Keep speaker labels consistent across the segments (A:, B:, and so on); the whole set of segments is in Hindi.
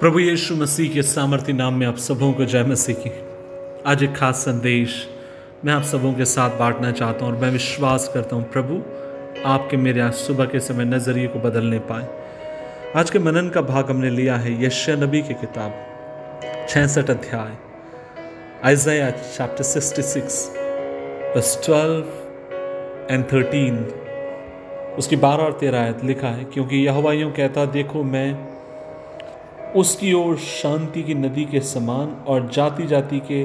A: प्रभु यीशु मसीह के सामर्थ्य नाम में आप सबों को जय मसीह की। आज एक खास संदेश मैं आप सबों के साथ बांटना चाहता हूँ और मैं विश्वास करता हूँ, प्रभु, आपके मेरे आज सुबह के समय नज़रिए को बदलने पाए। आज के मनन का भाग हमने लिया है यश्या नबी की किताब छसठ अध्याय, Isaiah chapter sixty six verse twelve and thirteen उसकी बारह और तेरह आयत लिखा है, क्योंकि यह कहता, देखो, मैं उसकी ओर शांति की नदी के समान और जाति जाति के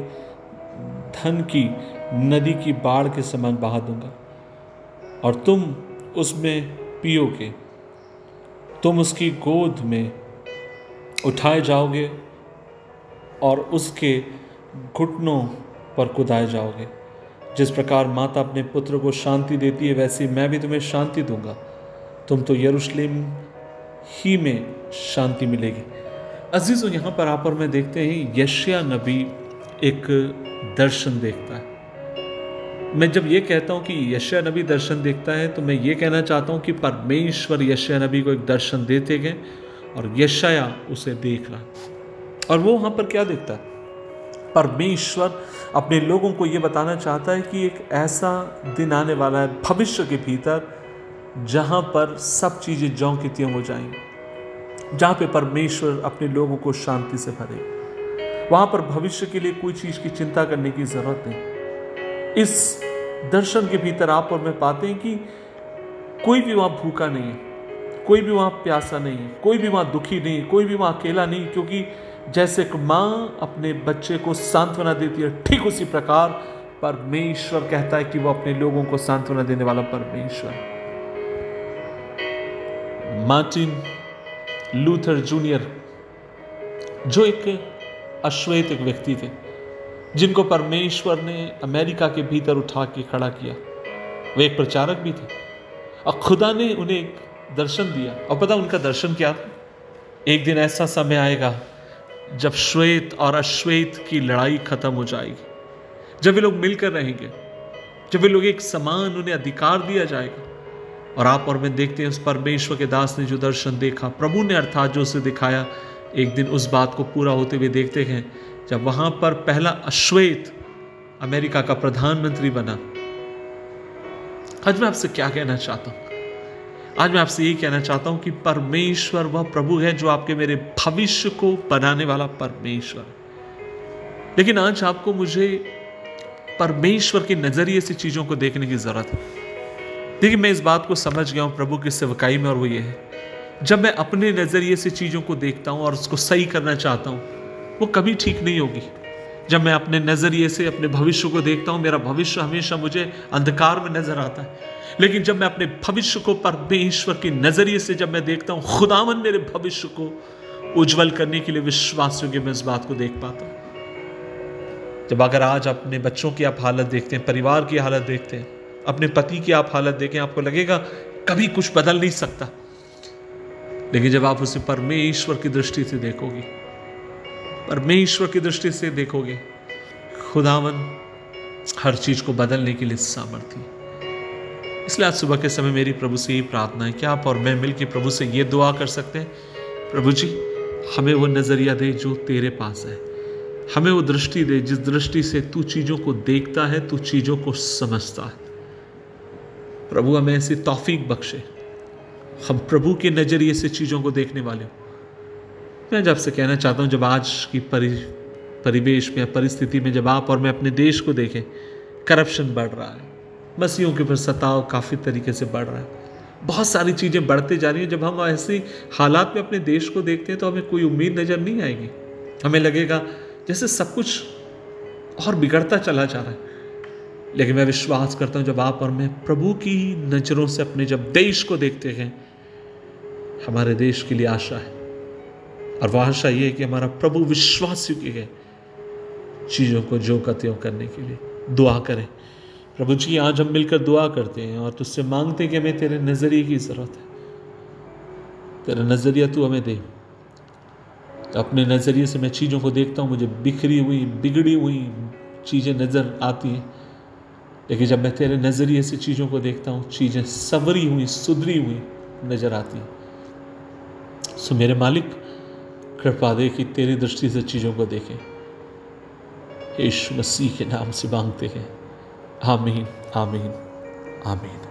A: धन की नदी की बाढ़ के समान बहा दूँगा। और तुम उसमें पियोगे। तुम उसकी गोद में उठाए जाओगे और उसके घुटनों पर कुदाए जाओगे। जिस प्रकार माता अपने पुत्र को शांति देती है, वैसे मैं भी तुम्हें शांति दूँगा। तुम तो यरूशलेम ही में शांति मिलेगी। अज़ीज़, यहाँ पर आप और मैं देखते हैं, यशिया नबी एक दर्शन देखता है। मैं जब ये कहता हूँ कि यशिया नबी दर्शन देखता है तो मैं ये कहना चाहता हूँ कि परमेश्वर यशिया नबी को एक दर्शन देते गए और यशया उसे देख रहा और वो वहाँ पर क्या देखता है? परमेश्वर अपने लोगों को ये बताना चाहता है कि एक ऐसा दिन आने वाला है, भविष्य के भीतर, जहाँ पर सब चीज़ें जौ की त्यों हो जाएँगी। जहाँ पे परमेश्वर अपने लोगों को शांति से भरे। वहाँ पर भविष्य के लिए कोई चीज़ की चिंता करने की ज़रूरत नहीं। इस दर्शन के भीतर आप और मैं पाते हैं कि कोई भी वहाँ भूखा नहीं है, कोई भी वहाँ प्यासा नहीं है, कोई भी वहाँ दुखी नहीं कोई भी वहाँ अकेला नहीं, क्योंकि जैसे एक माँ अपने बच्चे को सांत्वना देती है, ठीक उसी प्रकार परमेश्वर कहता है कि वो अपने लोगों को सांत्वना देने वाला परमेश्वर। मार्टिन लूथर जूनियर, जो एक अश्वेत एक व्यक्ति थे, जिनको परमेश्वर ने अमेरिका के भीतर उठा के खड़ा किया। वे एक प्रचारक भी थे। और खुदा ने उन्हें एक दर्शन दिया। और पता उनका दर्शन क्या था? एक दिन ऐसा समय आएगा, जब श्वेत और अश्वेत की लड़ाई खत्म हो जाएगी। जब वे लोग मिलकर रहेंगे, जब वे लोग एक समान उन्हें अधिकार दिया जाएगा और आप और मैं देखते हैं उस परमेश्वर के दास ने जो दर्शन देखा, प्रभु ने अर्थात जो उसे दिखाया, एक दिन उस बात को पूरा होते हुए देखते हैं, जब वहाँ पर पहला अश्वेत अमेरिका का प्रधानमंत्री बना। आज मैं आपसे क्या कहना चाहता हूँ? आज मैं आपसे यही कहना चाहता हूँ कि परमेश्वर वह प्रभु है जो आपके मेरे भविष्य को बनाने वाला परमेश्वर लेकिन आज आपको मुझे परमेश्वर के नज़रिए से चीज़ों को देखने की ज़रूरत है। देखिए, मैं इस बात को समझ गया हूँ प्रभु की सेवकाई में, और वो ये है। जब मैं अपने नज़रिए से चीज़ों को देखता हूँ और उसको सही करना चाहता हूँ, वो कभी ठीक नहीं होगी। जब मैं अपने नज़रिए से, अपने भविष्य को देखता हूँ, मेरा भविष्य हमेशा मुझे अंधकार में नज़र आता है। लेकिन जब मैं अपने भविष्य को, परमेश्वर के नज़रिए से जब मैं देखता हूँ, खुदावन मेरे भविष्य को उज्जवल करने के लिए विश्वास योग्य मैं इस बात को देख पाता हूँ। जब अगर आज अपने बच्चों की आप हालत देखते हैं, परिवार की हालत देखते हैं अपने पति की आप हालत देखें, आपको लगेगा कभी कुछ बदल नहीं सकता। लेकिन जब आप उसे परमेश्वर की दृष्टि से देखोगे, परमेश्वर की दृष्टि से देखोगे, खुदावन हर चीज़ को बदलने के लिए सामर्थ्य इसलिए आज सुबह के समय मेरी प्रभु से यही प्रार्थना है कि आप और मैं मिलकर प्रभु से ये दुआ कर सकते हैं, प्रभु जी, हमें वो नज़रिया दे जो तेरे पास है। हमें वो दृष्टि दे जिस दृष्टि से तू चीज़ों को देखता है, तू चीज़ों को समझता है। प्रभु हमें ऐसी तौफीक बख्शे। हम प्रभु के नज़रिए से चीज़ों को देखने वाले हों। मैं जब से कहना चाहता हूँ, जब आज की परि, परिवेश में परिस्थिति में जब आप और मैं अपने देश को देखें, करप्शन बढ़ रहा है। मसीहों के ऊपर सताव काफ़ी तरीके से बढ़ रहा है। बहुत सारी चीज़ें बढ़ते जा रही हैं। जब हम ऐसी हालात में अपने देश को देखते हैं तो हमें कोई उम्मीद नज़र नहीं आएगी। हमें लगेगा जैसे सब कुछ और बिगड़ता चला जा रहा है। लेकिन मैं विश्वास करता हूँ, जब आप और मैं प्रभु की नज़रों से अपने जब देश को देखते हैं, हमारे देश के लिए आशा है। और वह आशा ये है कि हमारा प्रभु विश्वास योग्य है चीज़ों को, जो कत्यों करने के लिए। दुआ करें। प्रभु जी, आज हम मिलकर दुआ करते हैं और तुझसे मांगते हैं कि हमें तेरे नज़रिए की ज़रूरत है। तेरा नज़रिया तू हमें दे। अपने नज़रिए से मैं चीज़ों को देखता हूँ, मुझे बिखरी हुई, बिगड़ी हुई चीज़ें नज़र आती हैं। लेकिन जब मैं तेरे नज़रिए से चीज़ों को देखता हूँ, चीज़ें सवरी हुई, सुधरी हुई, नज़र आती हैं। सो मेरे मालिक, कृपा दे कि तेरी दृष्टि से चीज़ों को देखें। यीशु मसीह के नाम से मांगते हैं। आमीन आमीन आमीन।